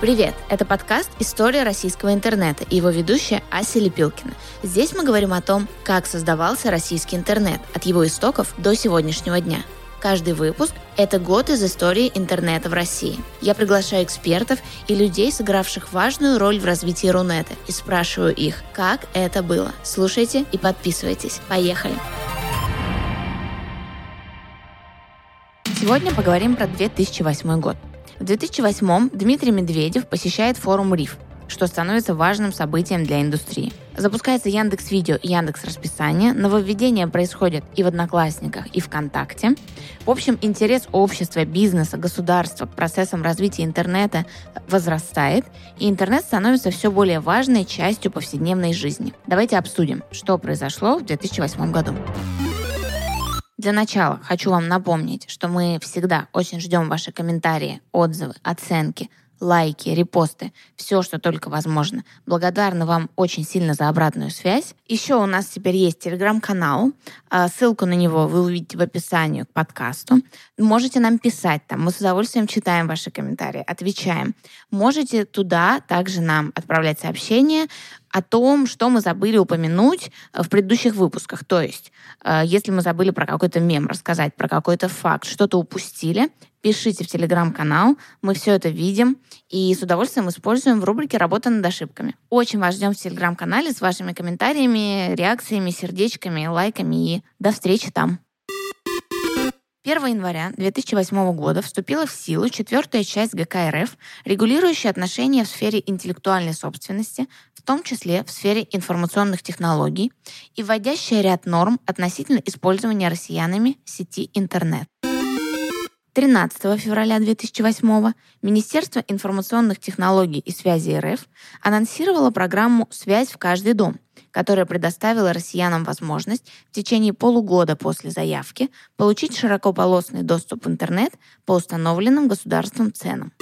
Привет! Это подкаст «История российского интернета» и его ведущая Ася Лепилкина. Здесь мы говорим о том, как создавался российский интернет от его истоков до сегодняшнего дня. Каждый выпуск – это год из истории интернета в России. Я приглашаю экспертов и людей, сыгравших важную роль в развитии Рунета, и спрашиваю их, как это было. Слушайте и подписывайтесь. Поехали! Сегодня поговорим про 2008 год. В 2008 Дмитрий Медведев посещает форум РИФ, что становится важным событием для индустрии. Запускается Яндекс Видео и Яндекс Расписание, нововведения происходят и в Одноклассниках, и ВКонтакте. В общем, интерес общества, бизнеса, государства к процессам развития интернета возрастает, и интернет становится все более важной частью повседневной жизни. Давайте обсудим, что произошло в 2008 году. Для начала хочу вам напомнить, что мы всегда очень ждем ваши комментарии, отзывы, оценки, лайки, репосты, все, что только возможно. Благодарны вам очень сильно за обратную связь. Еще у нас теперь есть телеграм-канал. А, ссылку на него вы увидите в описании к подкасту. Можете нам писать там. Мы с удовольствием читаем ваши комментарии, отвечаем. Можете туда также нам отправлять сообщения о том, что мы забыли упомянуть в предыдущих выпусках. То есть, э, если мы забыли про какой-то мем рассказать, про какой-то факт, что-то упустили, пишите в телеграм-канал, мы все это видим и с удовольствием используем в рубрике «Работа над ошибками». Очень вас ждем в телеграм-канале с вашими комментариями, реакциями, сердечками, лайками и до встречи там. 1 января 2008 года вступила в силу четвертая часть ГК РФ, регулирующая отношения в сфере интеллектуальной собственности, в том числе в сфере информационных технологий, и вводящая ряд норм относительно использования россиянами сети интернет. 13 февраля 2008 Министерство информационных технологий и связи РФ анонсировало программу «Связь в каждый дом», которая предоставила россиянам возможность в течение полугода после заявки получить широкополосный доступ в интернет по установленным государством ценам.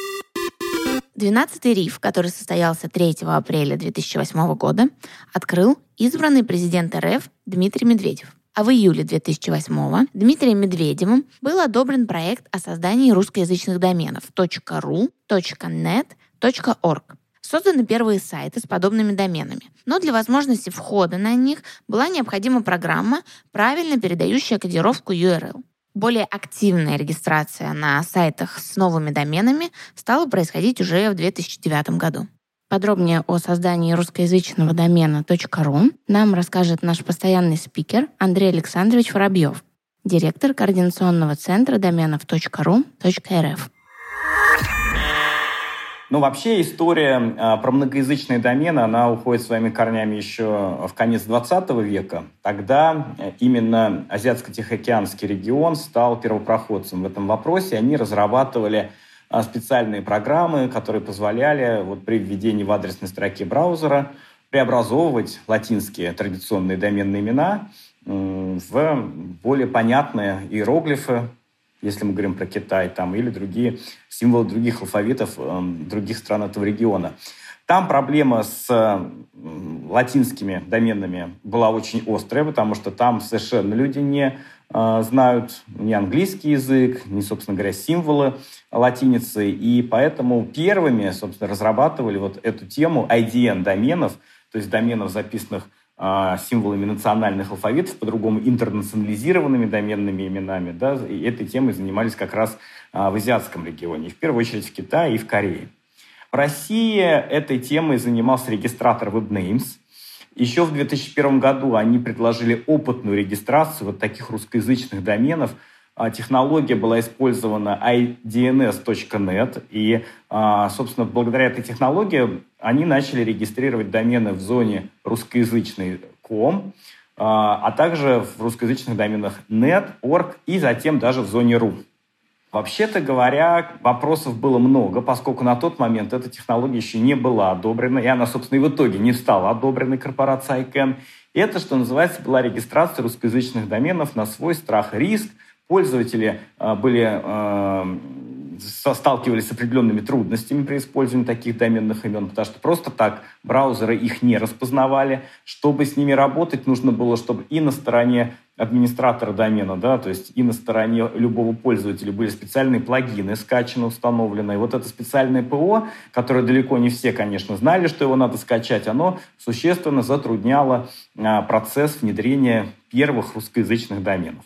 12-й РИФ, который состоялся 3 апреля 2008 года, открыл избранный президент РФ Дмитрий Медведев. А в июле 2008 Дмитрием Медведевым был одобрен проект о создании русскоязычных доменов .ru, .net, .org. Созданы первые сайты с подобными доменами. Но для возможности входа на них была необходима программа, правильно передающая кодировку URL. Более активная регистрация на сайтах с новыми доменами стала происходить уже в 2009 году. Подробнее о создании русскоязычного домена .ru нам расскажет наш постоянный спикер Андрей Александрович Воробьев, директор Координационного центра доменов .ru.rf. Ну, вообще история э, про многоязычные домены, она уходит своими корнями еще в конец 20 века. Тогда э, именно Азиатско-Тихоокеанский регион стал первопроходцем в этом вопросе. Они разрабатывали специальные программы, которые позволяли вот при введении в адресной строке браузера преобразовывать латинские традиционные доменные имена в более понятные иероглифы, если мы говорим про Китай, там, или другие символы других алфавитов э, других стран этого региона. Там проблема с латинскими доменами была очень острая, потому что там совершенно люди не э, знают ни английский язык, ни, собственно говоря, символы латиницы. И поэтому первыми, собственно, разрабатывали вот эту тему IDN доменов, то есть доменов, записанных а, символами национальных алфавитов, по-другому интернационализированными доменными именами. Да, и этой темой занимались как раз а, в азиатском регионе, в первую очередь в Китае и в Корее. В России этой темой занимался регистратор WebNames. Еще в 2001 году они предложили опытную регистрацию вот таких русскоязычных доменов – а, технология была использована idns.net, и, а, собственно, благодаря этой технологии они начали регистрировать домены в зоне русскоязычной .com, а, а также в русскоязычных доменах net, org и затем даже в зоне ru. Вообще-то говоря, вопросов было много, поскольку на тот момент эта технология еще не была одобрена, и она, собственно, и в итоге не стала одобренной корпорацией ICANN. И это, что называется, была регистрация русскоязычных доменов на свой страх и риск – Пользователи а, были а, сталкивались с определенными трудностями при использовании таких доменных имен, потому что просто так браузеры их не распознавали. Чтобы с ними работать, нужно было, чтобы и на стороне администратора домена, да, то есть и на стороне любого пользователя были специальные плагины скачаны, установлены. И вот это специальное ПО, которое далеко не все, конечно, знали, что его надо скачать, оно существенно затрудняло а, процесс внедрения первых русскоязычных доменов.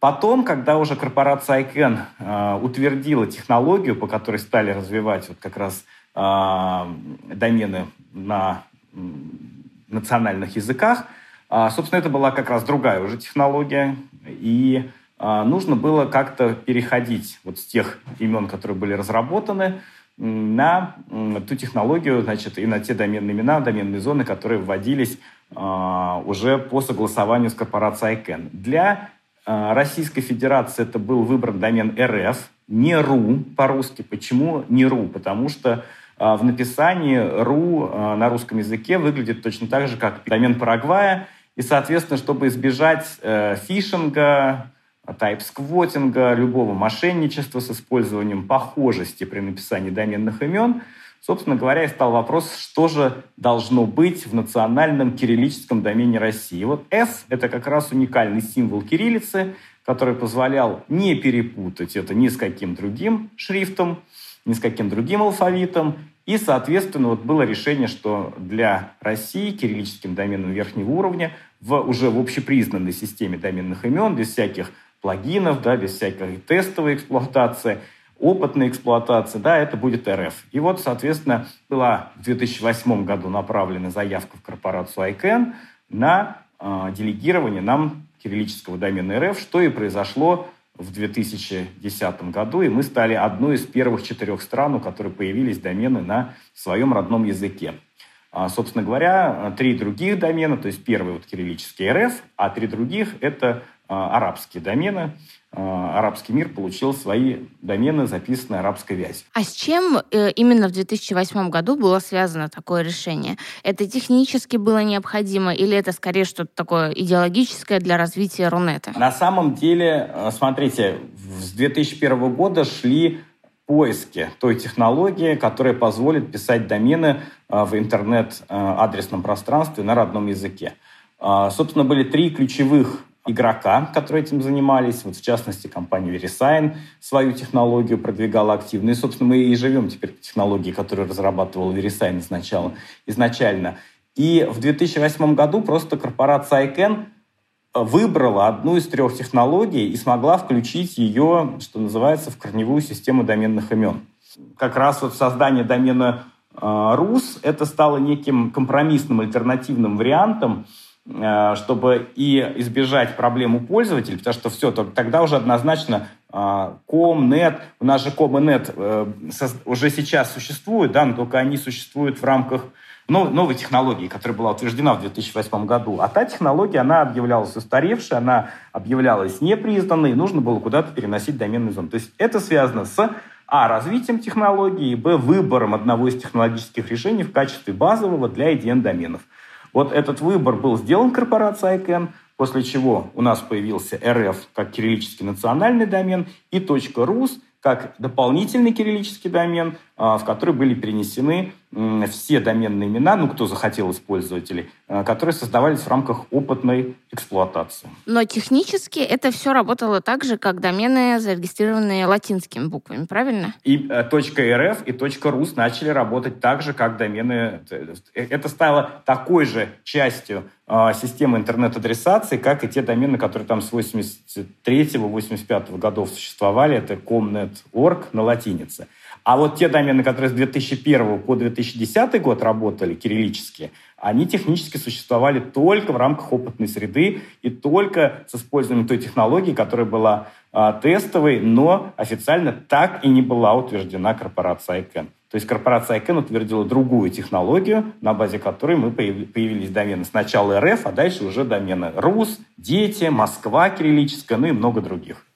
Потом, когда уже корпорация ICANN э, утвердила технологию, по которой стали развивать вот как раз э, домены на национальных языках, э, собственно, это была как раз другая уже технология, и э, нужно было как-то переходить вот с тех имен, которые были разработаны, на ту технологию, значит, и на те доменные имена, доменные зоны, которые вводились э, уже по согласованию с корпорацией ICANN. Для а, Российской Федерации это был выбран домен РФ, не РУ по-русски. Почему не РУ? Потому что а, в написании РУ а, на русском языке выглядит точно так же, как домен Парагвая. И, соответственно, чтобы избежать э, фишинга, тайп-сквотинга, любого мошенничества с использованием похожести при написании доменных имен – Собственно говоря, и стал вопрос, что же должно быть в национальном кириллическом домене России. Вот F – это как раз уникальный символ кириллицы, который позволял не перепутать это ни с каким другим шрифтом, ни с каким другим алфавитом. И, соответственно, вот было решение, что для России кириллическим доменом верхнего уровня в уже в общепризнанной системе доменных имен, без всяких плагинов, да, без всякой тестовой эксплуатации – опытной эксплуатации, да, это будет РФ. И вот, соответственно, была в 2008 году направлена заявка в корпорацию ICANN на э, делегирование нам кириллического домена РФ, что и произошло в 2010 году, и мы стали одной из первых четырех стран, у которой появились домены на своем родном языке. А, собственно говоря, три других домена, то есть первый вот кириллический РФ, а три других – это а, арабские домены. А, арабский мир получил свои домены, записанные арабской вязью. А с чем э, именно в 2008 году было связано такое решение? Это технически было необходимо или это скорее что-то такое идеологическое для развития Рунета? На самом деле, э, смотрите, с 2001 года шли поиски той технологии, которая позволит писать домены э, в интернет-адресном пространстве на родном языке. Собственно, были три ключевых игрока, которые этим занимались. Вот в частности, компания VeriSign свою технологию продвигала активно. И, собственно, мы и живем теперь по технологии, которую разрабатывал VeriSign сначала, изначально. И в 2008 году просто корпорация ICANN выбрала одну из трех технологий и смогла включить ее, что называется, в корневую систему доменных имен. Как раз вот создание домена RUS э, это стало неким компромиссным альтернативным вариантом Э, чтобы и избежать проблем у пользователей, потому что все, тогда уже однозначно ком, э, нет, у нас же ком и нет э, уже сейчас существуют, да, но только они существуют в рамках новой технологии, которая была утверждена в 2008 году. А та технология, она объявлялась устаревшей, она объявлялась непризнанной, и нужно было куда-то переносить доменный зон. То есть это связано с а. развитием технологии, б. выбором одного из технологических решений в качестве базового для EDN-доменов. Вот этот выбор был сделан корпорацией ICANN, после чего у нас появился РФ как кириллический национальный домен и .рус как дополнительный кириллический домен, а, в который были перенесены все доменные имена, ну, кто захотел из пользователей, а, которые создавались в рамках опытной эксплуатации. Но технически это все работало так же, как домены, зарегистрированные латинскими буквами, правильно? И э, .rf и .rus начали работать так же, как домены. Э, это стало такой же частью системы интернет-адресации, как и те домены, которые там с 83-85 годов существовали. Это comnet.org на латинице. А вот те домены, которые с 2001 по 2010 год работали, кириллические, они технически существовали только в рамках опытной среды и только с использованием той технологии, которая была а, тестовой, но официально так и не была утверждена корпорацией ICANN. То есть корпорация ICANN утвердила другую технологию, на базе которой мы появились домены сначала РФ, а дальше уже домены РУС, Дети, Москва кириллическая, ну и много других.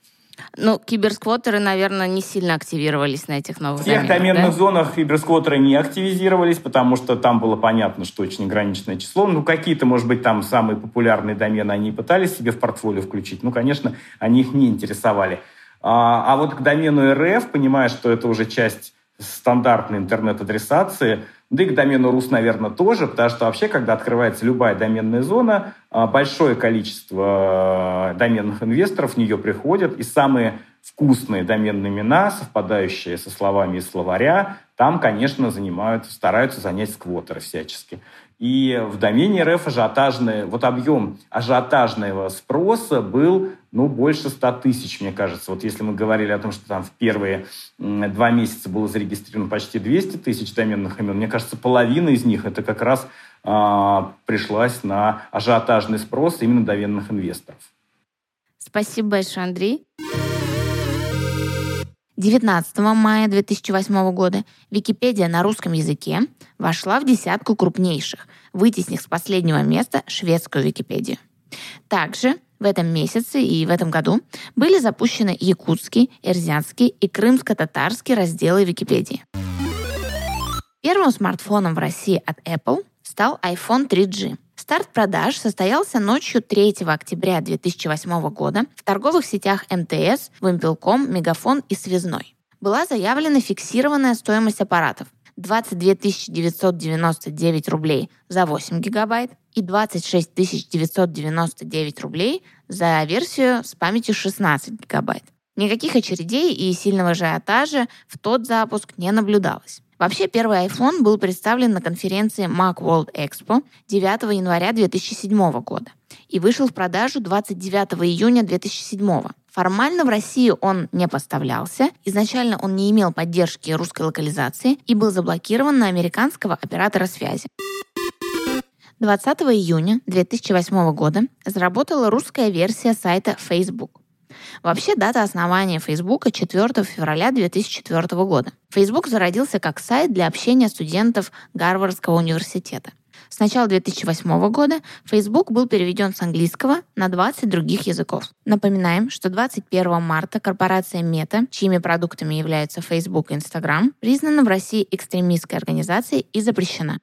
Ну, киберсквотеры, наверное, не сильно активировались на этих новых В тех доменных да? зонах киберсквотеры не активизировались, потому что там было понятно, что очень ограниченное число. Ну, какие-то, может быть, там самые популярные домены они пытались себе в портфолио включить. Ну, конечно, они их не интересовали. А, а вот к домену РФ, понимая, что это уже часть стандартной интернет-адресации, да и к домену РУС, наверное, тоже, потому что вообще, когда открывается любая доменная зона, а, большое количество а, доменных инвесторов в нее приходят, и самые вкусные доменные имена, совпадающие со словами из словаря, там, конечно, занимают, стараются занять сквотеры всячески. И в домене РФ ажиотажный, вот объем ажиотажного спроса был ну, больше 100 тысяч, мне кажется. Вот если мы говорили о том, что там в первые два месяца было зарегистрировано почти 200 тысяч доменных имен, мне кажется, половина из них это как раз а, пришлась на ажиотажный спрос именно доменных инвесторов. Спасибо большое, Андрей. 19 мая 2008 года Википедия на русском языке вошла в десятку крупнейших, вытеснив с последнего места шведскую Википедию. Также в этом месяце и в этом году были запущены якутский, эрзянский и крымско-татарский разделы Википедии. Первым смартфоном в России от Apple стал iPhone 3G. Старт продаж состоялся ночью 3 октября 2008 года в торговых сетях МТС, Вимпелком, Мегафон и Связной. Была заявлена фиксированная стоимость аппаратов 22 999 рублей за 8 гигабайт и 26 999 рублей за версию с памятью 16 гигабайт. Никаких очередей и сильного ажиотажа в тот запуск не наблюдалось. Вообще, первый iPhone был представлен на конференции Macworld Expo 9 января 2007 года и вышел в продажу 29 июня 2007 Формально в Россию он не поставлялся. Изначально он не имел поддержки русской локализации и был заблокирован на американского оператора связи. 20 июня 2008 года заработала русская версия сайта Facebook. Вообще, дата основания Facebook 4 февраля 2004 года. Facebook зародился как сайт для общения студентов Гарвардского университета. С начала 2008 года Facebook был переведен с английского на 20 других языков. Напоминаем, что 21 марта корпорация Meta, чьими продуктами являются Facebook и Instagram, признана в России экстремистской организацией и запрещена.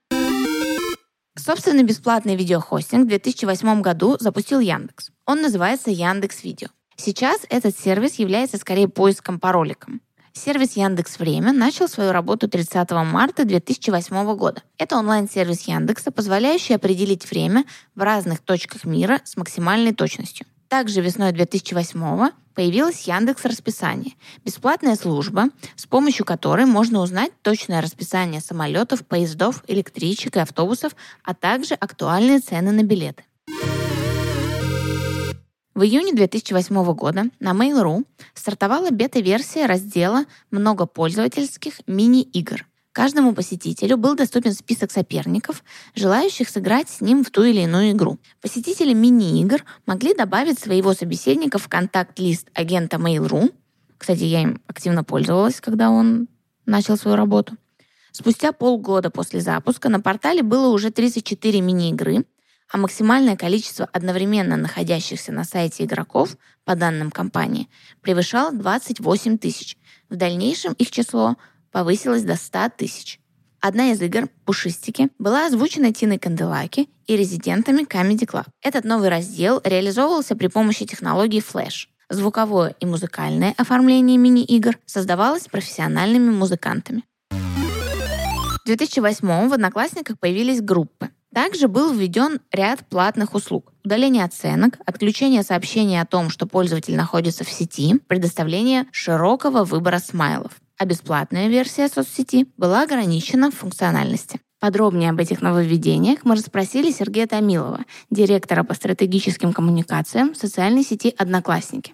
Собственный бесплатный видеохостинг в 2008 году запустил Яндекс. Он называется Яндекс Видео. Сейчас этот сервис является скорее поиском по роликам. Сервис Яндекс Время начал свою работу 30 марта 2008 года. Это онлайн-сервис Яндекса, позволяющий определить время в разных точках мира с максимальной точностью. Также весной 2008 появилась Яндекс Расписание – бесплатная служба, с помощью которой можно узнать точное расписание самолетов, поездов, электричек и автобусов, а также актуальные цены на билеты. В июне 2008 года на Mail.ru стартовала бета-версия раздела многопользовательских мини-игр. Каждому посетителю был доступен список соперников, желающих сыграть с ним в ту или иную игру. Посетители мини-игр могли добавить своего собеседника в контакт-лист агента Mail.ru. Кстати, я им активно пользовалась, когда он начал свою работу. Спустя полгода после запуска на портале было уже 34 мини-игры, а максимальное количество одновременно находящихся на сайте игроков, по данным компании, превышало 28 тысяч. В дальнейшем их число повысилось до 100 тысяч. Одна из игр, «Пушистики», была озвучена Тиной Канделаки и резидентами Comedy Club. Этот новый раздел реализовывался при помощи технологии Flash. Звуковое и музыкальное оформление мини-игр создавалось профессиональными музыкантами. В 2008 в «Одноклассниках» появились группы. Также был введен ряд платных услуг. Удаление оценок, отключение сообщений о том, что пользователь находится в сети, предоставление широкого выбора смайлов. А бесплатная версия соцсети была ограничена в функциональности. Подробнее об этих нововведениях мы расспросили Сергея Томилова, директора по стратегическим коммуникациям социальной сети «Одноклассники».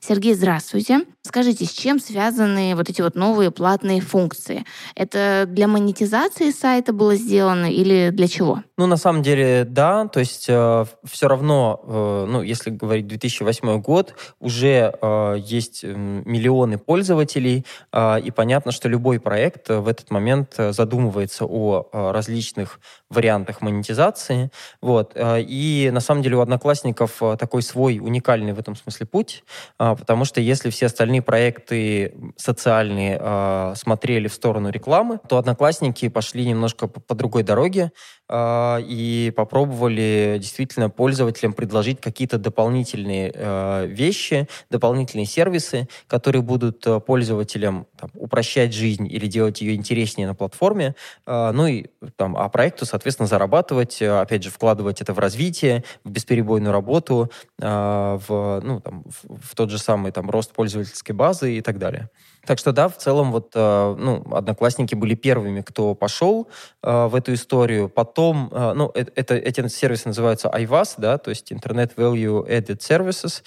Сергей, здравствуйте. Скажите, с чем связаны вот эти вот новые платные функции? Это для монетизации сайта было сделано или для чего? Ну, на самом деле, да. То есть э, все равно, э, ну, если говорить 2008 год, уже э, есть миллионы пользователей, э, и понятно, что любой проект в этот момент задумывается о э, различных вариантах монетизации. Вот. Э, и на самом деле у одноклассников э, такой свой уникальный в этом смысле путь, э, потому что если все остальные проекты социальные смотрели в сторону рекламы, то одноклассники пошли немножко по, по другой дороге. Э, и попробовали действительно пользователям предложить какие-то дополнительные э, вещи, дополнительные сервисы, которые будут э, пользователям там, упрощать жизнь или делать ее интереснее на платформе, ну и там, а проекту, соответственно, зарабатывать, опять же, вкладывать это в развитие, в бесперебойную работу, в, ну, там, в, в тот же самый там, рост пользовательской базы и так далее. Так что да, в целом вот, э, ну, одноклассники были первыми, кто пошел э, в эту историю. Потом, э, ну, это, эти сервисы называются IVAS, да, то есть Internet Value Added Services.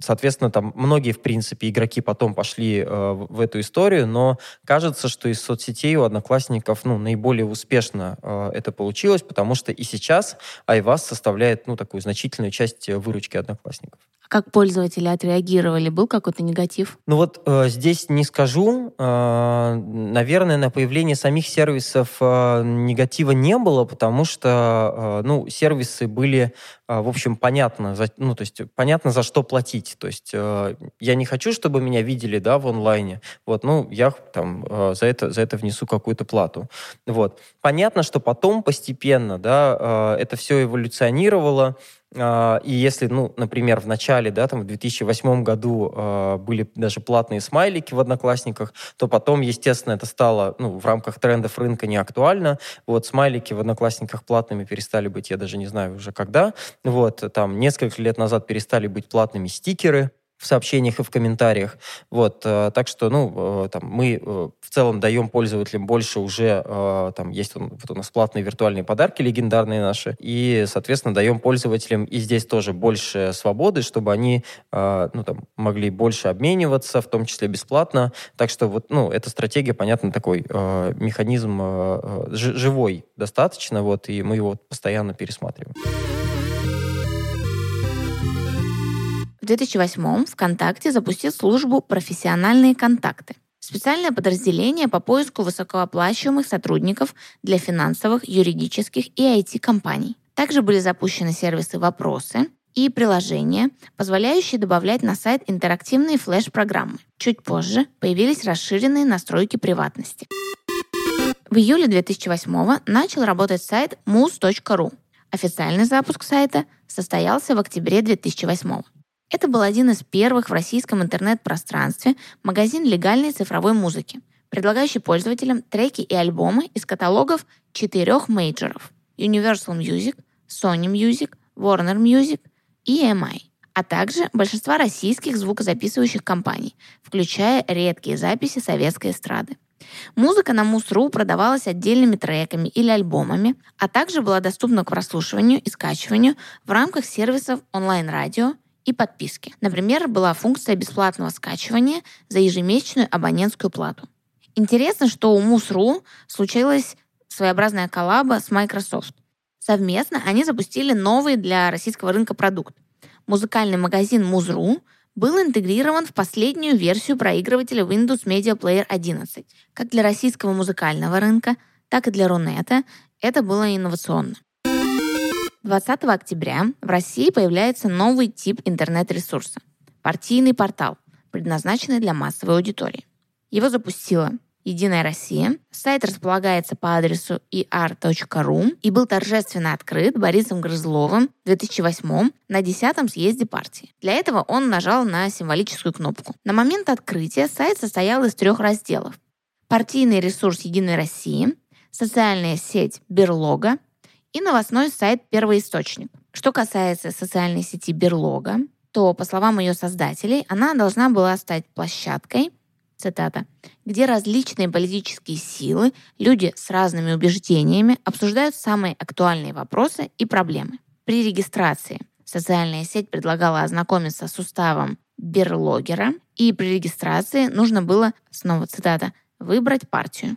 Соответственно, там многие, в принципе, игроки потом пошли в эту историю, но кажется, что из соцсетей у одноклассников, ну, наиболее успешно это получилось, потому что и сейчас IVAS составляет, ну, такую значительную часть выручки одноклассников. Как пользователи отреагировали? Был какой-то негатив? Ну вот здесь не скажу. Э, наверное, на появление самих сервисов э, негатива не было, потому что э, ну, сервисы были, в общем, понятно, за, ну, то есть понятно, за что платить. То есть э, я не хочу, чтобы меня видели да, в онлайне. Вот, ну, я там э, за, это, за это внесу какую-то плату. Вот. Понятно, что потом постепенно да, э, это все эволюционировало. А, и если, ну, например, в начале, да, там в 2008 году э, были даже платные смайлики в Одноклассниках, то потом, естественно, это стало, ну, в рамках трендов рынка не актуально. Вот смайлики в Одноклассниках платными перестали быть, я даже не знаю уже когда. Вот, там несколько лет назад перестали быть платными стикеры, в сообщениях и в комментариях. Вот, э, так что, ну, э, там, мы э, в целом даем пользователям больше уже, там, есть вот у нас платные виртуальные подарки легендарные наши, и, соответственно, даем пользователям и здесь тоже больше свободы, чтобы они, ну, там, могли больше обмениваться, в том числе бесплатно. Так что вот, ну, эта стратегия, понятно, такой механизм живой достаточно, вот, и мы его постоянно пересматриваем. В 2008 ВКонтакте запустил службу «Профессиональные контакты». Специальное подразделение по поиску высокооплачиваемых сотрудников для финансовых, юридических и IT-компаний. Также были запущены сервисы «Вопросы», и приложения, позволяющие добавлять на сайт интерактивные флеш-программы. Чуть позже появились расширенные настройки приватности. В июле 2008 начал работать сайт moose.ru. Официальный запуск сайта состоялся в октябре 2008. Это был один из первых в российском интернет-пространстве магазин легальной цифровой музыки, предлагающий пользователям треки и альбомы из каталогов четырех мейджоров Universal Music, Sony Music, Warner Music и EMI, а также большинства российских звукозаписывающих компаний, включая редкие записи советской эстрады. Музыка на Мус.ру продавалась отдельными треками или альбомами, а также была доступна к прослушиванию и скачиванию в рамках сервисов онлайн-радио, и подписки. Например, была функция бесплатного скачивания за ежемесячную абонентскую плату. Интересно, что у Muse.ru случилась своеобразная коллаба с Microsoft. Совместно они запустили новый для российского рынка продукт. Музыкальный магазин Muse.ru был интегрирован в последнюю версию проигрывателя Windows Media Player 11. Как для российского музыкального рынка, так и для Рунета это было инновационно. 20 октября в России появляется новый тип интернет-ресурса – партийный портал, предназначенный для массовой аудитории. Его запустила Единая Россия. Сайт располагается по адресу ir.ru и был торжественно открыт Борисом Грызловым в 2008 на 10-м съезде партии. Для этого он нажал на символическую кнопку. На момент открытия сайт состоял из трех разделов. Партийный ресурс Единой России, социальная сеть Берлога и новостной сайт «Первоисточник». Что касается социальной сети Берлога, то, по словам ее создателей, она должна была стать площадкой, цитата, где различные политические силы, люди с разными убеждениями обсуждают самые актуальные вопросы и проблемы. При регистрации социальная сеть предлагала ознакомиться с уставом берлогера, и при регистрации нужно было, снова цитата, выбрать партию.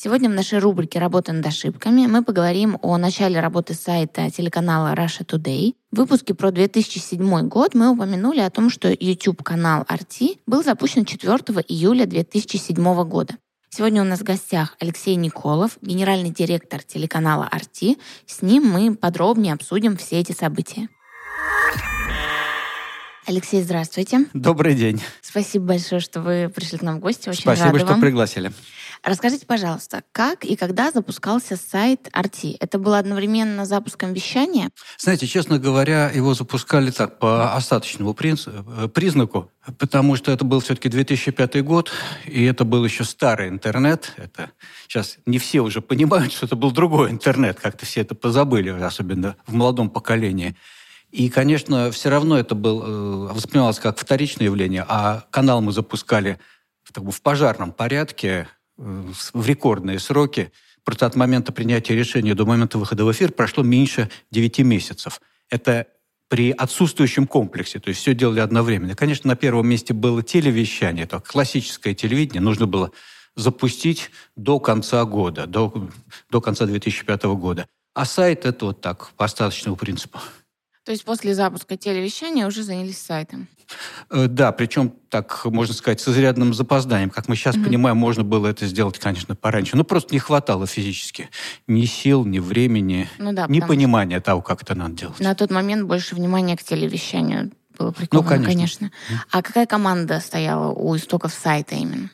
Сегодня в нашей рубрике «Работа над ошибками» мы поговорим о начале работы сайта телеканала Russia Today. В выпуске про 2007 год мы упомянули о том, что YouTube-канал RT был запущен 4 июля 2007 года. Сегодня у нас в гостях Алексей Николов, генеральный директор телеканала RT. С ним мы подробнее обсудим все эти события. Алексей, здравствуйте. Добрый день. Спасибо большое, что вы пришли к нам в гости. Очень Спасибо, рада что вам. пригласили. Расскажите, пожалуйста, как и когда запускался сайт RT? Это было одновременно запуском вещания? Знаете, честно говоря, его запускали так по остаточному э, признаку, потому что это был все-таки 2005 год, и это был еще старый интернет. Это сейчас не все уже понимают, что это был другой интернет, как-то все это позабыли, особенно в молодом поколении. И, конечно, все равно это был, э, воспринималось как вторичное явление, а канал мы запускали в, в пожарном порядке, э, в рекордные сроки. Просто от момента принятия решения до момента выхода в эфир прошло меньше 9 месяцев. Это при отсутствующем комплексе, то есть все делали одновременно. Конечно, на первом месте было телевещание, это классическое телевидение, нужно было запустить до конца года, до, до конца 2005 года. А сайт это вот так, по остаточному принципу. То есть после запуска телевещания уже занялись сайтом? Э, да, причем, так можно сказать, с изрядным запозданием. Как мы сейчас угу. понимаем, можно было это сделать, конечно, пораньше. Но просто не хватало физически ни сил, ни времени, ну, да, ни понимания того, как это надо делать. На тот момент больше внимания к телевещанию было приковано, ну, конечно. конечно. А какая команда стояла у истоков сайта именно?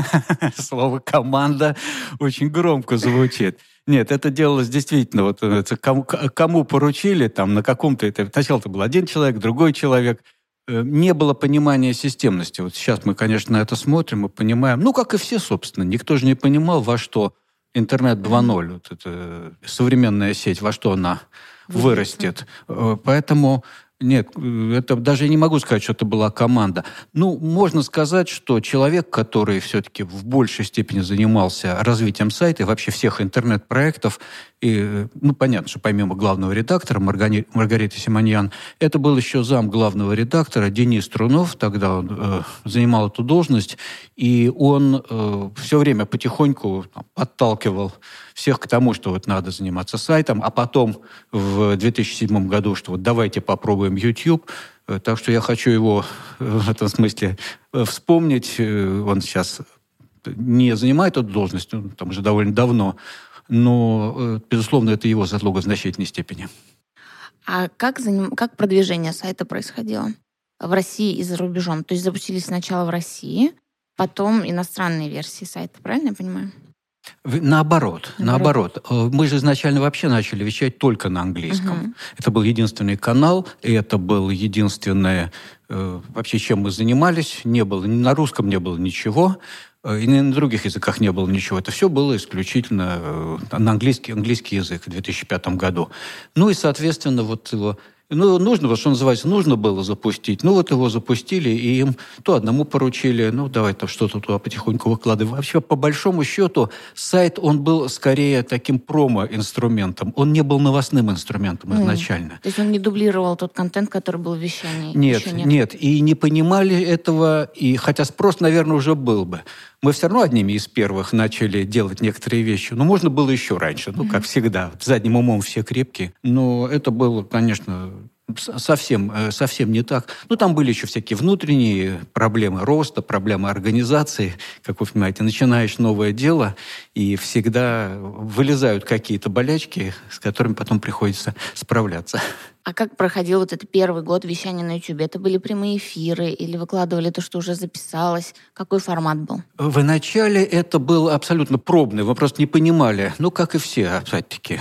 Слово «команда» очень громко звучит. Нет, это делалось действительно, вот э, это, кому, кому поручили, там, на каком-то этапе. Это был один человек, другой человек. Э, не было понимания системности. Вот сейчас мы, конечно, на это смотрим и понимаем, ну, как и все, собственно. Никто же не понимал, во что интернет 2.0, вот эта современная сеть, во что она вырастет. Э, поэтому нет, это даже не могу сказать, что это была команда. Ну, можно сказать, что человек, который все-таки в большей степени занимался развитием сайта и вообще всех интернет-проектов, и, ну, понятно, что помимо главного редактора Маргари... Маргариты Симоньян, это был еще зам главного редактора Денис Трунов, тогда он э, занимал эту должность, и он э, все время потихоньку там, подталкивал всех к тому, что вот надо заниматься сайтом, а потом в 2007 году, что вот давайте попробуем YouTube, э, так что я хочу его э, в этом смысле э, вспомнить. Он сейчас не занимает эту должность, ну, там уже довольно давно, но, безусловно, это его заслуга в значительной степени. А как, заним... как продвижение сайта происходило в России и за рубежом? То есть запустились сначала в России, потом иностранные версии сайта, правильно я понимаю? Наоборот, наоборот, наоборот. Э, мы же изначально вообще начали вещать только на английском. Угу. Это был единственный канал, и это был единственное э, вообще, чем мы занимались. Не было, на русском не было ничего. Э, и на других языках не было ничего. Это все было исключительно э, на английский, английский язык в 2005 году. Ну и, соответственно, вот его ну, нужно, вот что называется, нужно было запустить. Ну, вот его запустили, и им то одному поручили, ну, давай там что-то туда потихоньку выкладывай. Вообще, по большому счету, сайт, он был скорее таким промо-инструментом. Он не был новостным инструментом mm. изначально. То есть он не дублировал тот контент, который был в вещании? Нет, нет, нет. И не понимали этого, и хотя спрос, наверное, уже был бы мы все равно одними из первых начали делать некоторые вещи. Но можно было еще раньше, ну, как всегда. Задним умом все крепкие. Но это было, конечно, совсем, э, совсем не так. Ну, там были еще всякие внутренние проблемы роста, проблемы организации. Как вы понимаете, начинаешь новое дело, и всегда вылезают какие-то болячки, с которыми потом приходится справляться. А как проходил вот этот первый год вещания на YouTube? Это были прямые эфиры или выкладывали то, что уже записалось? Какой формат был? В начале это был абсолютно пробный. Вы просто не понимали, ну, как и все, опять-таки.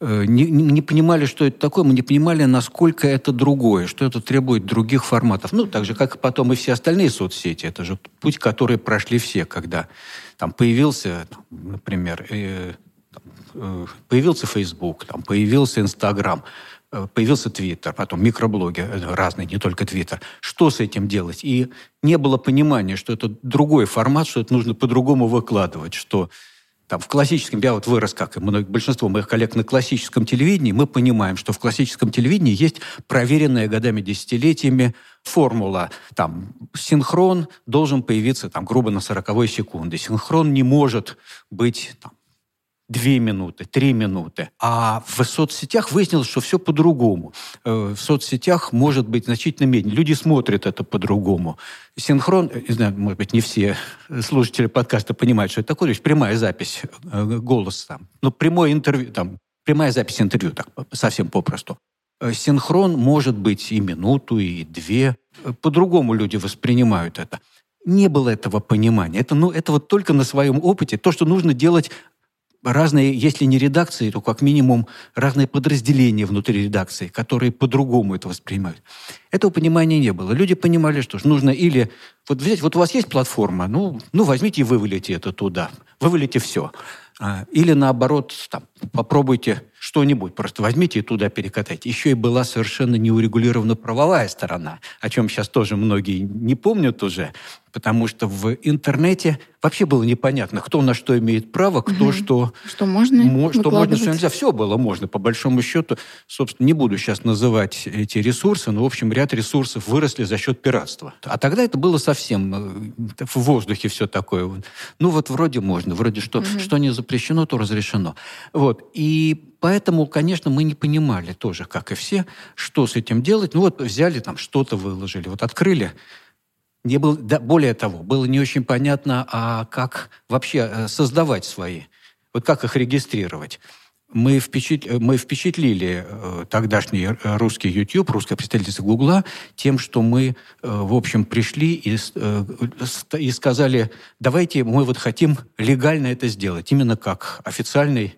Э, не, не понимали, что это такое, мы не понимали, насколько это другое, что это требует других форматов. Ну, так же, как потом и все остальные соцсети. Это же путь, который прошли все, когда там появился, например, э, э, появился Facebook, там, появился Instagram, э, появился Твиттер, потом микроблоги э, разные, не только Твиттер. Что с этим делать? И не было понимания, что это другой формат, что это нужно по-другому выкладывать, что там, в классическом, я вот вырос, как и многие, большинство моих коллег на классическом телевидении, мы понимаем, что в классическом телевидении есть проверенная годами, десятилетиями формула. Там, синхрон должен появиться, там, грубо на 40 секунды. Синхрон не может быть там, две минуты, три минуты. А в соцсетях выяснилось, что все по-другому. Э, в соцсетях может быть значительно медленнее. Люди смотрят это по-другому. Синхрон, не знаю, может быть, не все слушатели подкаста понимают, что это такое. То прямая запись э, голоса там. Ну, прямое интервью, там, прямая запись интервью, так, совсем попросту. Э, синхрон может быть и минуту, и две. По-другому люди воспринимают это. не было этого понимания. Это, ну, это вот только на своем опыте. То, что нужно делать разные, если не редакции, то как минимум разные подразделения внутри редакции, которые по-другому это воспринимают. Этого понимания не было. Люди понимали, что нужно или вот взять, вот у вас есть платформа, ну, ну возьмите и вывалите это туда, вывалите все. А, или наоборот, там, попробуйте что-нибудь, просто возьмите и туда перекатайте. Еще и была совершенно неурегулирована правовая сторона, о чем сейчас тоже многие не помнят уже, потому что в интернете вообще было непонятно, кто на что имеет право, кто угу. что... Что можно мо, Что можно, что нельзя. Все было можно, по большому счету. Собственно, не буду сейчас называть эти ресурсы, но, в общем, ряд ресурсов выросли за счет пиратства. А тогда это было совсем э, в воздухе все такое. Ну вот вроде можно, вроде что, угу. что не запрещено, то разрешено. Вот. И поэтому, конечно, мы не понимали тоже, как и все, что с этим делать. Ну вот взяли там что-то выложили, вот открыли не было, да, более того, было не очень понятно, а как вообще э, создавать свои, вот как их регистрировать. Мы, впечат... мы впечатлили э, тогдашний э, русский YouTube, русское представительство Гугла, тем, что мы, в общем, пришли и, и сказали, давайте мы вот хотим легально это сделать, именно как официальный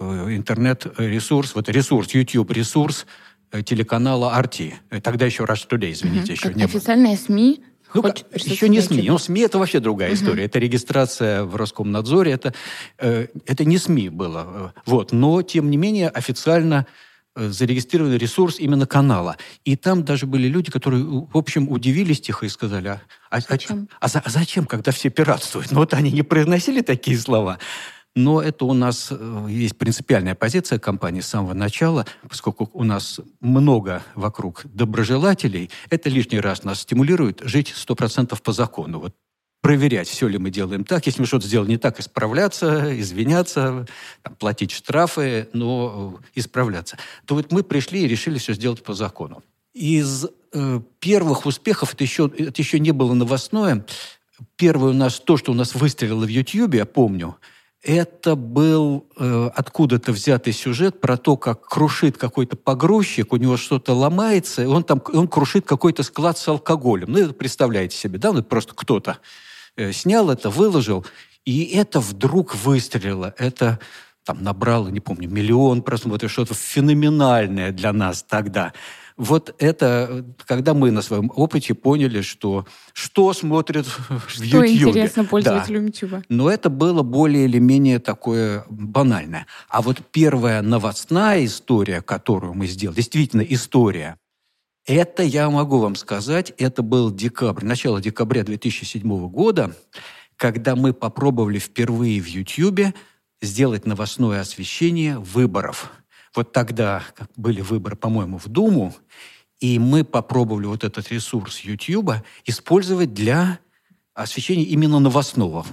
интернет-ресурс, вот ресурс, YouTube-ресурс телеканала RT. Тогда еще Rush Today, извините, угу. еще как не официальная было. СМИ ну, Хоть еще не СМИ. Ну, СМИ это вообще другая угу. история. Это регистрация в Роскомнадзоре. Это, э, это не СМИ было. Вот. Но, тем не менее, официально э, зарегистрированный ресурс именно канала. И там даже были люди, которые, в общем, удивились тихо и сказали, а, а, зачем? а, а, а зачем, когда все пиратствуют? Ну вот они не произносили такие слова. Но это у нас э, есть принципиальная позиция компании с самого начала, поскольку у нас много вокруг доброжелателей, это лишний раз нас стимулирует жить 100% по закону. Вот проверять, все ли мы делаем так. Если мы что-то сделали не так, исправляться, извиняться, там, платить штрафы, но э, исправляться. То вот мы пришли и решили все сделать по закону. Из э, первых успехов, это еще, это еще не было новостное, первое у нас то, что у нас выстрелило в YouTube, я помню – это был э, откуда-то взятый сюжет про то, как крушит какой-то погрузчик, у него что-то ломается, и он там он крушит какой-то склад с алкоголем. Ну, это представляете себе, да? Ну, просто кто-то э, снял это, выложил, и это вдруг выстрелило. Это там набрало, не помню, миллион просмотров, что-то феноменальное для нас тогда. Вот это, когда мы на своем опыте поняли, что что смотрят в YouTube. Что интересно пользователям да. YouTube. Но это было более или менее такое банальное. А вот первая новостная история, которую мы сделали, действительно история, это, я могу вам сказать, это был декабрь, начало декабря 2007 года, когда мы попробовали впервые в YouTube сделать новостное освещение выборов – вот тогда были выборы, по-моему, в Думу, и мы попробовали вот этот ресурс YouTube использовать для освещения именно новостного.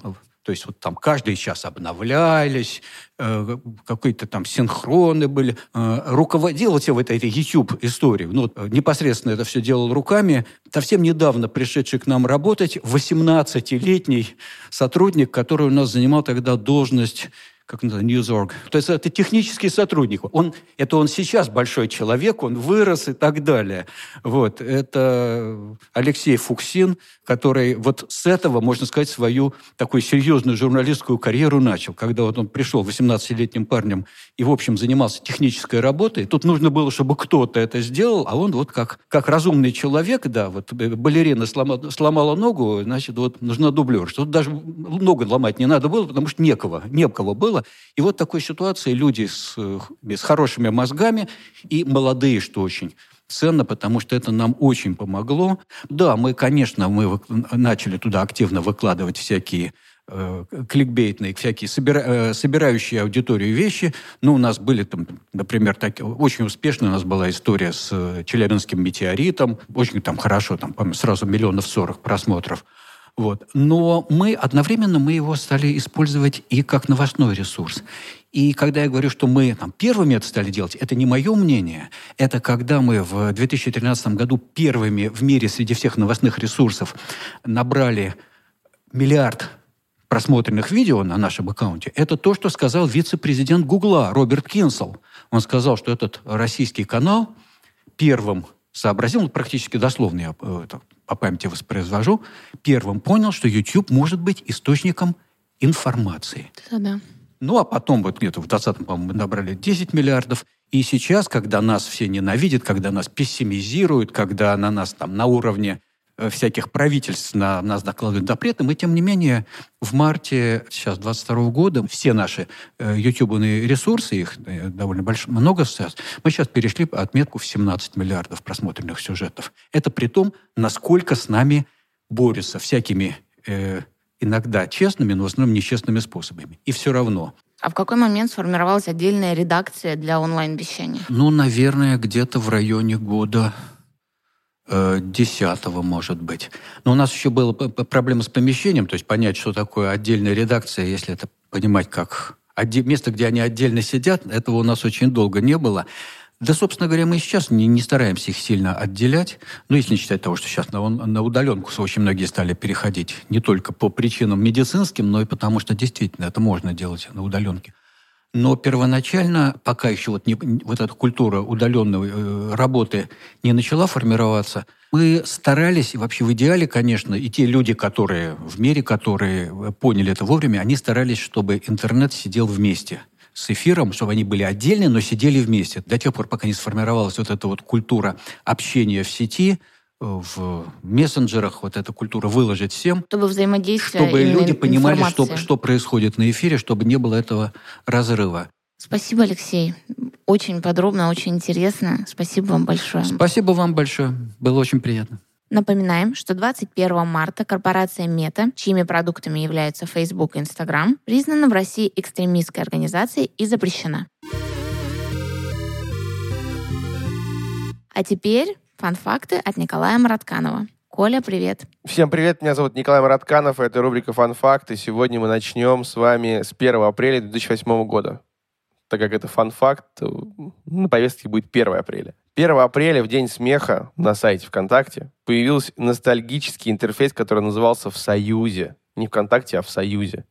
То есть вот там каждый час обновлялись, э, какие-то там синхроны были. Э, руководил вот этой, этой YouTube-истории. Ну, непосредственно это все делал руками. Совсем недавно пришедший к нам работать 18-летний сотрудник, который у нас занимал тогда должность как называется, Newsorg. То есть это технический сотрудник. Он, это он сейчас большой человек, он вырос и так далее. Вот. Это Алексей Фуксин, который вот с этого, можно сказать, свою такую серьезную журналистскую карьеру начал. Когда вот он пришел 18-летним парнем и, в общем, занимался технической работой, тут нужно было, чтобы кто-то это сделал, а он вот как, как разумный человек, да, вот балерина сломала, сломала ногу, значит, вот нужна дублер. Что даже ногу ломать не надо было, потому что некого, некого было. И вот такой ситуации люди с, с хорошими мозгами и молодые, что очень ценно, потому что это нам очень помогло. Да, мы, конечно, мы начали туда активно выкладывать всякие э, кликбейтные, всякие собира, э, собирающие аудиторию вещи. Ну, у нас были там, например, так, очень успешная у нас была история с э, Челябинским метеоритом. Очень там хорошо, там, сразу миллионов сорок просмотров. Вот. Но мы одновременно мы его стали использовать и как новостной ресурс. И когда я говорю, что мы там, первыми это стали делать, это не мое мнение. Это когда мы в 2013 году первыми в мире среди всех новостных ресурсов набрали миллиард просмотренных видео на нашем аккаунте, это то, что сказал вице-президент Гугла Роберт Кинсел. Он сказал, что этот российский канал первым сообразил, практически дословно я э, по памяти воспроизвожу, первым понял, что YouTube может быть источником информации. Да, да. Ну, а потом, вот где-то в 2020, по-моему, мы набрали 10 миллиардов. И сейчас, когда нас все ненавидят, когда нас пессимизируют, когда на нас там на уровне всяких правительств на нас докладывают запреты, мы, тем не менее, в марте сейчас 22 года все наши э, ютубные ресурсы, их э, довольно большое, много сейчас, мы сейчас перешли отметку в 17 миллиардов просмотренных сюжетов. Это при том, насколько с нами борются всякими э, иногда честными, но в основном нечестными способами. И все равно. А в какой момент сформировалась отдельная редакция для онлайн-вещания? Ну, наверное, где-то в районе года э, десятого, может быть. Но у нас еще была проблема с помещением, то есть понять, что такое отдельная редакция, если это понимать как место, где они отдельно сидят, этого у нас очень долго не было. Да, собственно говоря, мы сейчас не, не стараемся их сильно отделять. Ну, если не считать того, что сейчас на, на удаленку очень многие стали переходить не только по причинам медицинским, но и потому, что действительно это можно делать на удаленке. Но первоначально, пока еще вот, не, вот эта культура удаленной э, работы не начала формироваться, мы старались, и вообще в идеале, конечно, и те люди, которые в мире, которые поняли это вовремя, они старались, чтобы интернет сидел вместе – с эфиром, чтобы они были отдельные, но сидели вместе. До тех пор, пока не сформировалась вот эта вот культура общения в сети, э, в мессенджерах, вот эта культура выложить всем. Чтобы взаимодействие Чтобы люди понимали, что, что происходит на эфире, чтобы не было этого разрыва. Спасибо, Алексей. Очень подробно, очень интересно. Спасибо вам большое. Спасибо вам большое. Было очень приятно. Напоминаем, что 21 марта корпорация Мета, чьими продуктами являются Facebook и Instagram, признана в России экстремистской организацией и запрещена. А теперь фан-факты от Николая Маратканова. Коля, привет. Всем привет, меня зовут Николай Маратканов, это рубрика «Фан-факты». Сегодня мы начнем с вами с 1 апреля 2008 года. Так как это фан-факт, на повестке будет 1 апреля. 1 апреля, в День смеха, на сайте ВКонтакте появился ностальгический интерфейс, который назывался «В Союзе». Не ВКонтакте, а «В Союзе».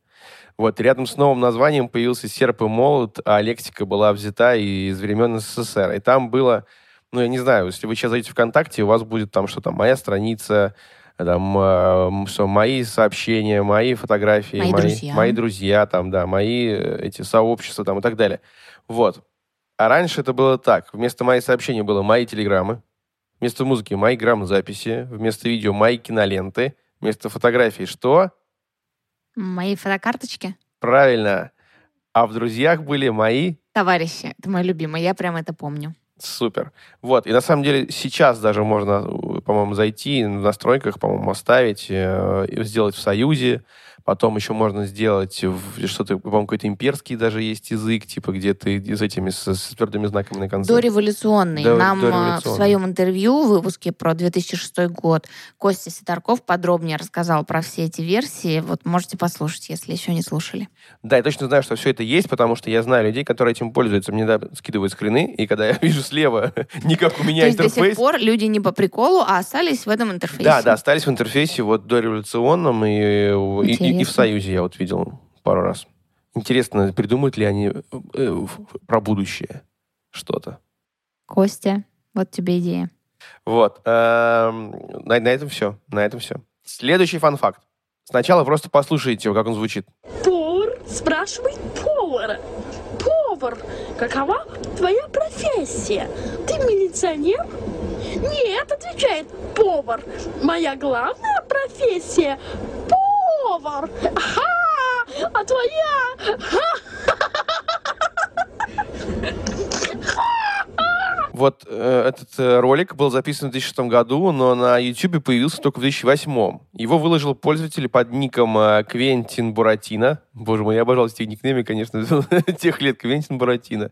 Вот, рядом с новым названием появился серп и молот, а лексика была взята из времен СССР. И там было, ну, я не знаю, если вы сейчас зайдете ВКонтакте, у вас будет там что то моя страница, там, э, что, мои сообщения, мои фотографии, мои, мои, друзья. мои друзья, там, да, мои э, эти сообщества там и так далее. Вот. А раньше это было так. Вместо моих сообщений было мои телеграммы, вместо музыки мои грамм-записи, вместо видео мои киноленты, вместо фотографий что? Мои фотокарточки. Правильно. А в друзьях были мои... Товарищи. Это мой любимый. Я прям это помню. Супер. Вот. И на самом деле сейчас даже можно, по-моему, зайти в настройках, по-моему, оставить, э, сделать в Союзе, Потом еще можно сделать что-то, по-моему, какой-то имперский даже есть язык, типа где ты с этими, с, с твердыми знаками на конце. Дореволюционный. До, Нам дореволюционный. в своем интервью, в выпуске про 2006 год, Костя Сидорков подробнее рассказал про все эти версии. Вот можете послушать, если еще не слушали. Да, я точно знаю, что все это есть, потому что я знаю людей, которые этим пользуются. Мне да, скидывают скрины, и когда я вижу слева, не как у меня То интерфейс... до сих пор люди не по приколу, а остались в этом интерфейсе. Да, да, остались в интерфейсе вот дореволюционном и, и, и, в Союзе я вот видел пару раз. Интересно, придумают ли они э, про будущее что-то? Костя, вот тебе идея. Вот. Эм, на, на этом все. На этом все. Следующий фан-факт. Сначала просто послушайте его, как он звучит. Повар спрашивает повара. Повар, какова твоя профессия? Ты милиционер? Нет, отвечает повар. Моя главная профессия повар. Ха! А твоя? Ха! Вот э, этот э, ролик был записан в 2006 году, но на YouTube появился только в 2008. Его выложил пользователь под ником э, Квентин Буратино. Боже мой, я обожал эти никнеймы, конечно, тех лет Квентин Буратино.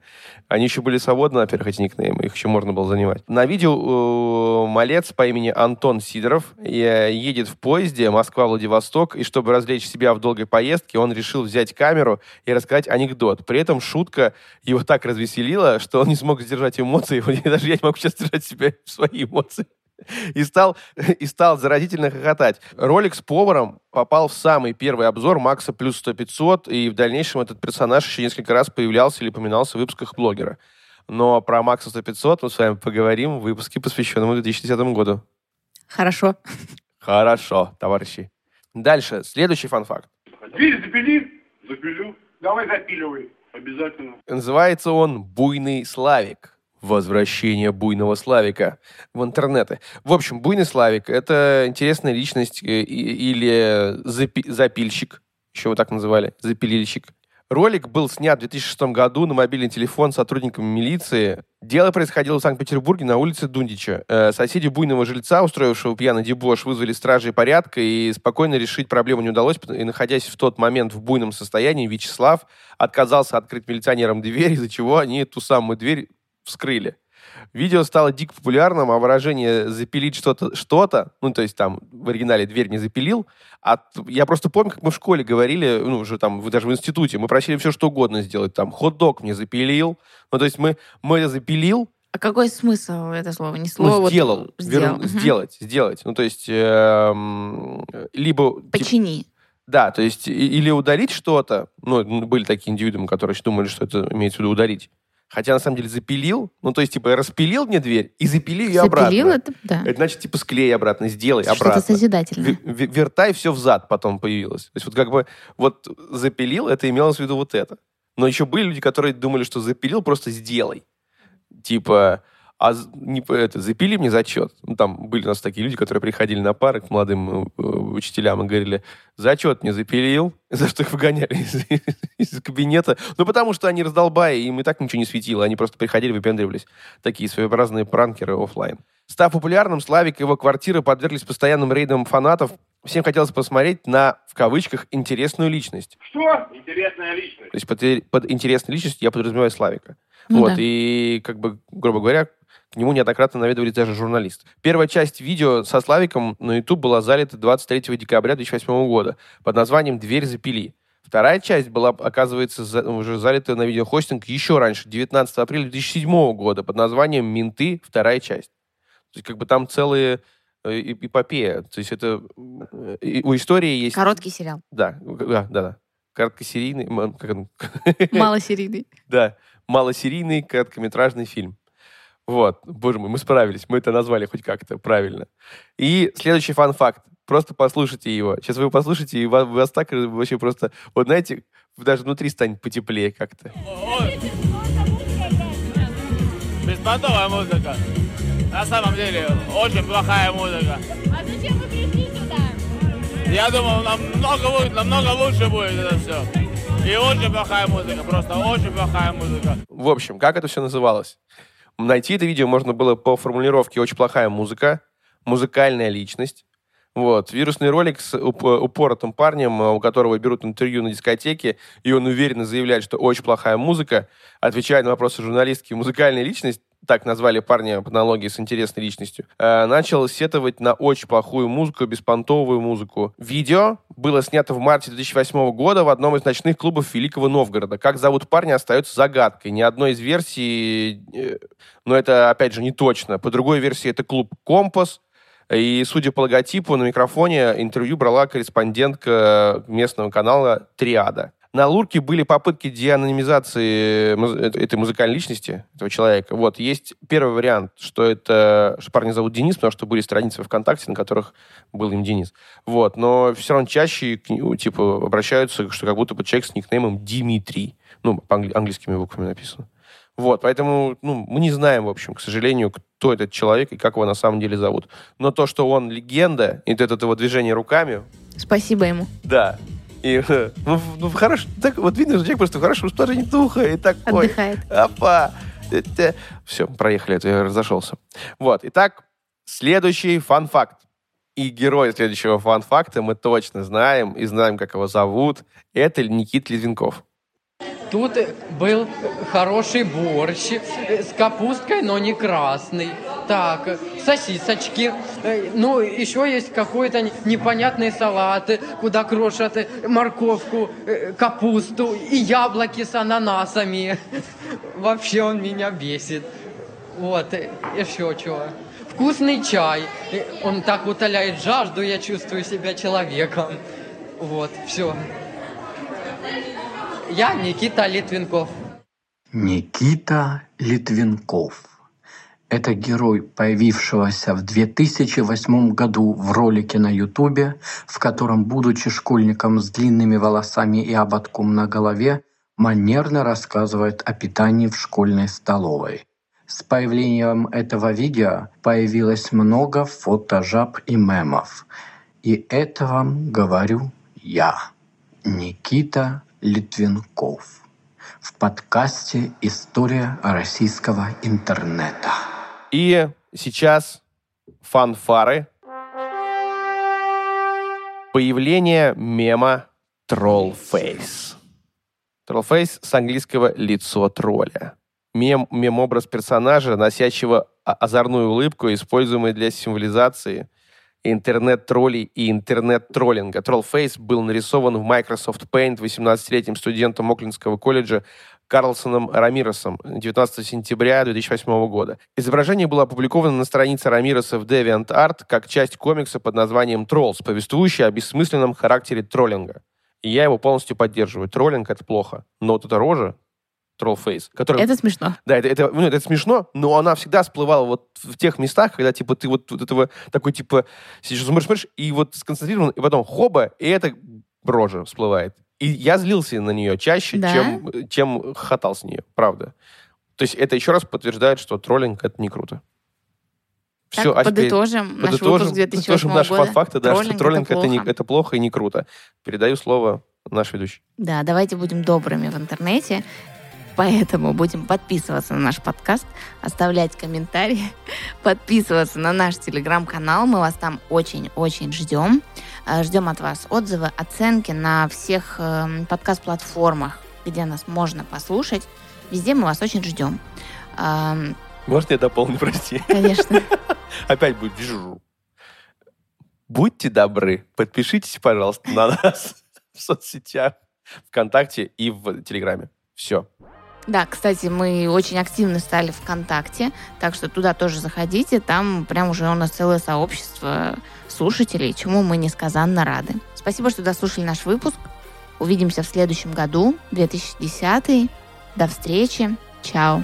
Они еще были свободны, во-первых, эти никнеймы, их еще можно было занимать. На видео э, малец по имени Антон Сидоров э, едет в поезде Москва-Владивосток, и чтобы развлечь себя в долгой поездке, он решил взять камеру и рассказать анекдот. При этом шутка его так развеселила, что он не смог сдержать эмоции, даже я не могу сейчас держать себя в свои эмоции. И стал, и стал заразительно хохотать. Ролик с поваром попал в самый первый обзор Макса плюс 100-500, и в дальнейшем этот персонаж еще несколько раз появлялся или упоминался в выпусках блогера. Но про Макса 100-500 мы с вами поговорим в выпуске, посвященном 2010 году. Хорошо. Хорошо, товарищи. Дальше, следующий фан-факт. Дверь запили? Запилю. Давай запиливай. Обязательно. Называется он «Буйный Славик». Возвращение буйного Славика в интернеты. В общем, буйный Славик — это интересная личность э, или запи- запильщик, еще его так называли, запилильщик. Ролик был снят в 2006 году на мобильный телефон сотрудниками милиции. Дело происходило в Санкт-Петербурге на улице Дундича. Э, Соседи буйного жильца, устроившего пьяный дебош, вызвали стражей порядка, и спокойно решить проблему не удалось. И, находясь в тот момент в буйном состоянии, Вячеслав отказался открыть милиционерам дверь, из-за чего они ту самую дверь вскрыли. Видео стало дико популярным, а выражение «запилить что-то», что-то, ну, то есть там в оригинале «дверь не запилил», а я просто помню, как мы в школе говорили, ну, уже там, даже в институте, мы просили все, что угодно сделать, там, хот-дог мне запилил, ну, то есть мы, мы запилил, А какой смысл это слово? Не слово. ну, вот сделал, сделал. вер- Мгм. сделать, сделать, ну, то есть эм, либо... тип- Почини. да, то есть или удалить что-то, ну, были такие индивидуумы, которые думали, что это имеется в виду удалить, хотя на самом деле запилил, ну, то есть, типа, распилил мне дверь и запили ее обратно. Запилил это, да. Это значит, типа, склей обратно, сделай Что-то обратно. созидательное. Ви- ви- Вертай все взад потом появилось. То есть вот как бы вот запилил, это имелось в виду вот это. Но еще были люди, которые думали, что запилил, просто сделай. Типа, а не, это, запили мне зачет. Ну, там были у нас такие люди, которые приходили на пары к молодым э, учителям и говорили, зачет мне запилил, за что их выгоняли из, из кабинета. Ну, потому что они раздолбаи, им и так ничего не светило. Они просто приходили, выпендривались. Такие своеобразные пранкеры оффлайн. Став популярным, Славик и его квартира подверглись постоянным рейдам фанатов. Всем хотелось посмотреть на, в кавычках, интересную личность. Что? Интересная личность. То есть под, под интересной личностью я подразумеваю Славика. Ну вот, да. и, как бы, грубо говоря, к нему неоднократно наведывались даже журналисты. Первая часть видео со Славиком на YouTube была залита 23 декабря 2008 года под названием «Дверь запили». Вторая часть была, оказывается, за- уже залита на видеохостинг еще раньше, 19 апреля 2007 года, под названием «Менты. Вторая часть». То есть, как бы там целые э, эп- эпопея. То есть, это... э, и У истории есть... Короткий сериал. Да, да, да. да. Короткосерийный... Как он? Малосерийный. Да, малосерийный короткометражный фильм. Вот, боже мой, мы справились, мы это назвали хоть как-то правильно. И следующий фан-факт. Просто послушайте его. Сейчас вы его послушаете, и вас, вас так вообще просто... Вот знаете, даже внутри станет потеплее как-то. Беспонтовая музыка. На самом деле, очень плохая музыка. А зачем вы пришли сюда? Я думал, намного, намного лучше будет это все. И очень плохая музыка, просто очень плохая музыка. В общем, как это все называлось? Найти это видео можно было по формулировке «очень плохая музыка», «музыкальная личность». Вот. Вирусный ролик с уп- упоротым парнем, э, у которого берут интервью на дискотеке, и он уверенно заявляет, что очень плохая музыка, отвечая на вопросы журналистки «музыкальная личность», так назвали парня по аналогии с интересной личностью, э, начал сетовать на очень плохую музыку, беспонтовую музыку. Видео было снято в марте 2008 года в одном из ночных клубов Великого Новгорода. Как зовут парня, остается загадкой. Ни одной из версий, э, но это, опять же, не точно. По другой версии, это клуб «Компас», и, судя по логотипу, на микрофоне интервью брала корреспондентка местного канала «Триада». На Лурке были попытки деанонимизации муз- э- этой музыкальной личности, этого человека. Вот, есть первый вариант, что это, что парня зовут Денис, потому что были страницы ВКонтакте, на которых был им Денис. Вот, но все равно чаще типа, обращаются, что как будто бы человек с никнеймом Димитрий. Ну, по англи- английскими буквами написано. Вот, поэтому ну, мы не знаем, в общем, к сожалению, кто этот человек и как его на самом деле зовут. Но то, что он легенда, и вот это его движение руками, Спасибо ему. да. И, э, ну, ну, в хорош- так вот видно, что человек просто в хорошем расположении духа и такой. Отдыхает. Опа! Все, проехали, это я разошелся. Вот, итак, следующий фан-факт. И герой следующего фан-факта мы точно знаем, и знаем, как его зовут. Это Никита Литвинков. Тут был хороший борщ с капусткой, но не красный. Так, сосисочки. Э, Ну, еще есть какой-то не- непонятный салат, куда крошат морковку, э, капусту и яблоки с ананасами. Вообще он меня бесит. Вот, еще чего. Вкусный чай. Э, Он так утоляет жажду, я чувствую себя человеком. Вот, все. Я Никита Литвинков. Никита Литвинков. Это герой, появившегося в 2008 году в ролике на Ютубе, в котором, будучи школьником с длинными волосами и ободком на голове, манерно рассказывает о питании в школьной столовой. С появлением этого видео появилось много фотожаб и мемов. И это вам говорю я, Никита Литвинков, в подкасте «История российского интернета». И сейчас фанфары. Появление мема Trollface. Trollface с английского «лицо тролля». Мем, мем-образ персонажа, носящего озорную улыбку, используемый для символизации интернет-троллей и интернет-троллинга. Trollface был нарисован в Microsoft Paint 18-летним студентом Оклендского колледжа Карлсоном Рамиросом 19 сентября 2008 года. Изображение было опубликовано на странице Рамироса в DeviantArt как часть комикса под названием «Троллс», повествующий о бессмысленном характере троллинга. И я его полностью поддерживаю. Троллинг — это плохо. Но вот эта рожа, троллфейс, который... Это смешно. Да, это, это, ну, это смешно, но она всегда всплывала вот в тех местах, когда, типа, ты вот, вот этого такой, типа, сидишь, смотришь, смотришь, и вот сконцентрирован, и потом хоба, и эта рожа всплывает. И я злился на нее чаще, Да? чем, чем хохотал с нее, правда. То есть это еще раз подтверждает, что троллинг — это не круто. Так, Всё, а подытожим наш выпуск 2008 подытожим наши года. факты, да, Троллинг что троллинг это это, не, это плохо и не круто. Передаю слово наш ведущий. Да, давайте будем добрыми в интернете. Поэтому будем подписываться на наш подкаст, оставлять комментарии, подписываться на наш телеграм-канал. Мы вас там очень-очень ждем. Э, Ждем от вас отзывы, оценки на всех эм, подкаст-платформах, где нас можно послушать. Везде мы вас очень ждем. Эм, Может, я дополню, прости? Конечно. Опять будет. Будьте добры, подпишитесь, пожалуйста, на нас в соцсетях, ВКонтакте и в Телеграме. Все. Да, кстати, мы очень активно стали ВКонтакте, так что туда тоже заходите. Там прям уже у нас целое сообщество слушателей, чему мы несказанно рады. Спасибо, что дослушали наш выпуск. Увидимся в следующем году, 2010. До встречи. Чао.